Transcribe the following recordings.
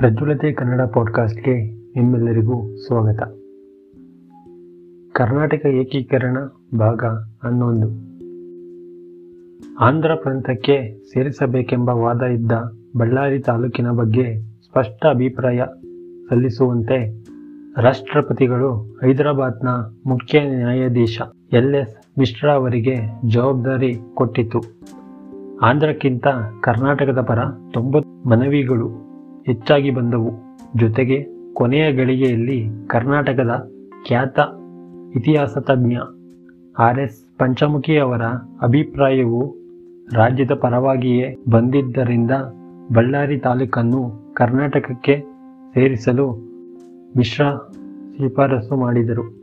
ಪ್ರಜ್ವಲತೆ ಕನ್ನಡ ಪಾಡ್ಕಾಸ್ಟ್ಗೆ ನಿಮ್ಮೆಲ್ಲರಿಗೂ ಸ್ವಾಗತ. ಕರ್ನಾಟಕ ಏಕೀಕರಣ ಭಾಗ ಹನ್ನೊಂದು. ಆಂಧ್ರ ಪ್ರಾಂತಕ್ಕೆ ಸೇರಿಸಬೇಕೆಂಬ ವಾದ ಇದ್ದ ಬಳ್ಳಾರಿ ತಾಲೂಕಿನ ಬಗ್ಗೆ ಸ್ಪಷ್ಟ ಅಭಿಪ್ರಾಯ ಸಲ್ಲಿಸುವಂತೆ ರಾಷ್ಟ್ರಪತಿಗಳು ಹೈದರಾಬಾದ್ನ ಮುಖ್ಯ ನ್ಯಾಯಾಧೀಶ ಎಲ್ ಎಸ್ ಮಿಶ್ರಾ ಅವರಿಗೆ ಜವಾಬ್ದಾರಿ ಕೊಟ್ಟಿತು ಆಂಧ್ರಕ್ಕಿಂತ ಕರ್ನಾಟಕದ ಪರ ತೊಂಬತ್ತು ಮನವಿಗಳು ಹೆಚ್ಚಾಗಿ ಬಂದವು. ಜೊತೆಗೆ ಕೊನೆಯ ಗಳಿಗೆಯಲ್ಲಿ ಕರ್ನಾಟಕದ ಖ್ಯಾತ ಇತಿಹಾಸ ತಜ್ಞ ಆರ್ ಎಸ್ ಪಂಚಮುಖಿ ಅವರ ಅಭಿಪ್ರಾಯವು ರಾಜ್ಯದ ಪರವಾಗಿಯೇ ಬಂದಿದ್ದರಿಂದ ಬಳ್ಳಾರಿ ತಾಲೂಕನ್ನು ಕರ್ನಾಟಕಕ್ಕೆ ಸೇರಿಸಲು ಮಿಶ್ರಾ ಶಿಫಾರಸು ಮಾಡಿದರು.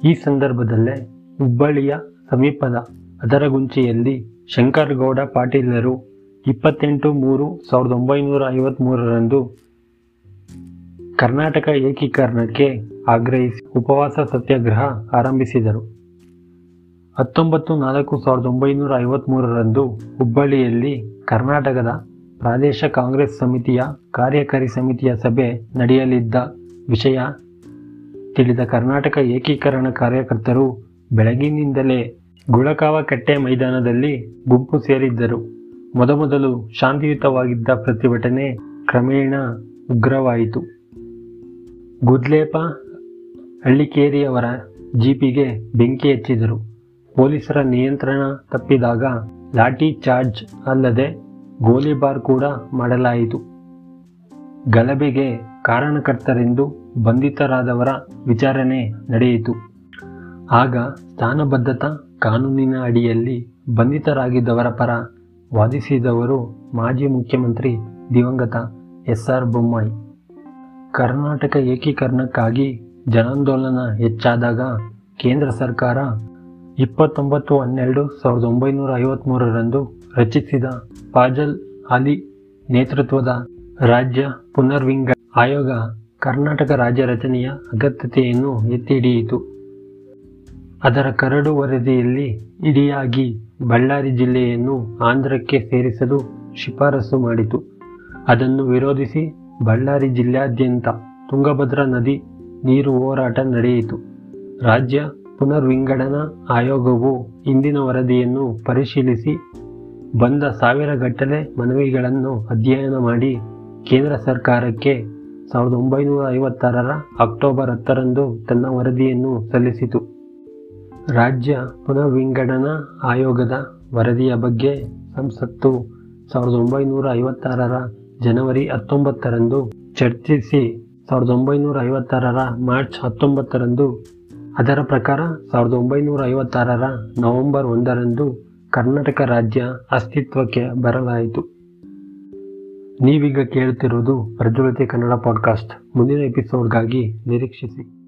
ಈ ಸಂದರ್ಭದಲ್ಲೇ ಹುಬ್ಬಳ್ಳಿಯ ಸಮೀಪದ ಅದರಗುಂಚಿಯಲ್ಲಿ ಶಂಕರಗೌಡ ಪಾಟೀಲರು ಇಪ್ಪತ್ತೆಂಟು ಮೂರು ಸಾವಿರದ ಒಂಬೈನೂರ ಐವತ್ತ್ಮೂರರಂದು ಕರ್ನಾಟಕ ಏಕೀಕರಣಕ್ಕೆ ಆಗ್ರಹಿಸಿ ಉಪವಾಸ ಸತ್ಯಾಗ್ರಹ ಆರಂಭಿಸಿದರು. ಹತ್ತೊಂಬತ್ತು ನಾಲ್ಕು ಸಾವಿರದ ಒಂಬೈನೂರ ಐವತ್ತ್ಮೂರರಂದು ಹುಬ್ಬಳ್ಳಿಯಲ್ಲಿ ಕರ್ನಾಟಕದ ಪ್ರಾದೇಶ ಕಾಂಗ್ರೆಸ್ ಸಮಿತಿಯ ಕಾರ್ಯಕಾರಿ ಸಮಿತಿಯ ಸಭೆ ನಡೆಯಲಿದ್ದ ವಿಷಯ ತಿಳಿದ ಕರ್ನಾಟಕ ಏಕೀಕರಣ ಕಾರ್ಯಕರ್ತರು ಬೆಳಗಿನಿಂದಲೇ ಗುಳಕಾವ ಕಟ್ಟೆ ಮೈದಾನದಲ್ಲಿ ಗುಂಪು ಸೇರಿದ್ದರು. ಮೊದಮೊದಲು ಶಾಂತಿಯುತವಾಗಿದ್ದ ಪ್ರತಿಭಟನೆ ಕ್ರಮೇಣ ಉಗ್ರವಾಯಿತು. ಗುದ್ಲೇಪ ಹಳ್ಳಿಕೇರಿಯವರ ಜೀಪಿಗೆ ಬೆಂಕಿ ಹಚ್ಚಿದರು ಪೊಲೀಸರ ನಿಯಂತ್ರಣ ತಪ್ಪಿದಾಗ ಲಾಠಿ ಚಾರ್ಜ್ ಅಲ್ಲದೆ ಗೋಲಿಬಾರ್ ಕೂಡ ಮಾಡಲಾಯಿತು. ಗಲಭೆಗೆ ಕಾರಣಕರ್ತರೆಂದು ಬಂಧಿತರಾದವರ ವಿಚಾರಣೆ ನಡೆಯಿತು. ಆಗ ಸ್ಥಾನಬದ್ಧತಾ ಕಾನೂನಿನ ಅಡಿಯಲ್ಲಿ ಬಂಧಿತರಾಗಿದ್ದವರ ಪರ ವಾದಿಸಿದವರು ಮಾಜಿ ಮುಖ್ಯಮಂತ್ರಿ ದಿವಂಗತ ಎಸ್ ಆರ್ ಬೊಮ್ಮಾಯಿ. ಕರ್ನಾಟಕ ಏಕೀಕರಣಕ್ಕಾಗಿ ಜನಾಂದೋಲನ ಹೆಚ್ಚಾದಾಗ ಕೇಂದ್ರ ಸರ್ಕಾರ ಇಪ್ಪತ್ತೊಂಬತ್ತು ಹನ್ನೆರಡು ಸಾವಿರದ ಒಂಬೈನೂರ ಐವತ್ತ್ಮೂರರಂದು ರಚಿಸಿದ ಫಾಜಲ್ ಅಲಿ ನೇತೃತ್ವದ ರಾಜ್ಯ ಪುನರ್ವಿಂಗ ಆಯೋಗ ಕರ್ನಾಟಕ ರಾಜ್ಯ ರಚನೆಯ ಅಗತ್ಯತೆಯನ್ನು ಎತ್ತಿ ಹಿಡಿಯಿತು. ಅದರ ಕರಡು ವರದಿಯಲ್ಲಿ ಇಡಿಯಾಗಿ ಬಳ್ಳಾರಿ ಜಿಲ್ಲೆಯನ್ನು ಆಂಧ್ರಕ್ಕೆ ಸೇರಿಸಲು ಶಿಫಾರಸು ಮಾಡಿತು. ಅದನ್ನು ವಿರೋಧಿಸಿ ಬಳ್ಳಾರಿ ಜಿಲ್ಲಾದ್ಯಂತ ತುಂಗಭದ್ರಾ ನದಿ ನೀರು ಹೋರಾಟ ನಡೆಯಿತು. ರಾಜ್ಯ ಪುನರ್ವಿಂಗಡನಾ ಆಯೋಗವು ಇಂದಿನ ವರದಿಯನ್ನು ಪರಿಶೀಲಿಸಿ ಬಂದ ಸಾವಿರಗಟ್ಟಲೆ ಮನವಿಗಳನ್ನು ಅಧ್ಯಯನ ಮಾಡಿ ಕೇಂದ್ರ ಸರ್ಕಾರಕ್ಕೆ ಸಾವಿರದ ಒಂಬೈನೂರ ಐವತ್ತಾರರ ಅಕ್ಟೋಬರ್ ಹತ್ತರಂದು ತನ್ನ ವರದಿಯನ್ನು ಸಲ್ಲಿಸಿತು. ರಾಜ್ಯ ಪುನರ್ವಿಂಗಡನಾ ಆಯೋಗದ ವರದಿಯ ಬಗ್ಗೆ ಸಂಸತ್ತು ಸಾವಿರದ ಒಂಬೈನೂರ ಐವತ್ತಾರರ ಜನವರಿ ಹತ್ತೊಂಬತ್ತರಂದು ಚರ್ಚಿಸಿ. ಸಾವಿರದ ಒಂಬೈನೂರ ಐವತ್ತಾರರ ಮಾರ್ಚ್ ಹತ್ತೊಂಬತ್ತರಂದು. ಅದರ ಪ್ರಕಾರ ಸಾವಿರದ ಒಂಬೈನೂರ ಐವತ್ತಾರರ ನವೆಂಬರ್ ಒಂದರಂದು ಕರ್ನಾಟಕ ರಾಜ್ಯ ಅಸ್ತಿತ್ವಕ್ಕೆ ಬರಲಾಯಿತು. ನೀವೀಗ ಕೇಳುತ್ತಿರುವುದು ಪ್ರಜ್ವಲತೆ ಕನ್ನಡ ಪಾಡ್ಕಾಸ್ಟ್. ಮುಂದಿನ ಎಪಿಸೋಡ್ಗಾಗಿ ನಿರೀಕ್ಷಿಸಿ.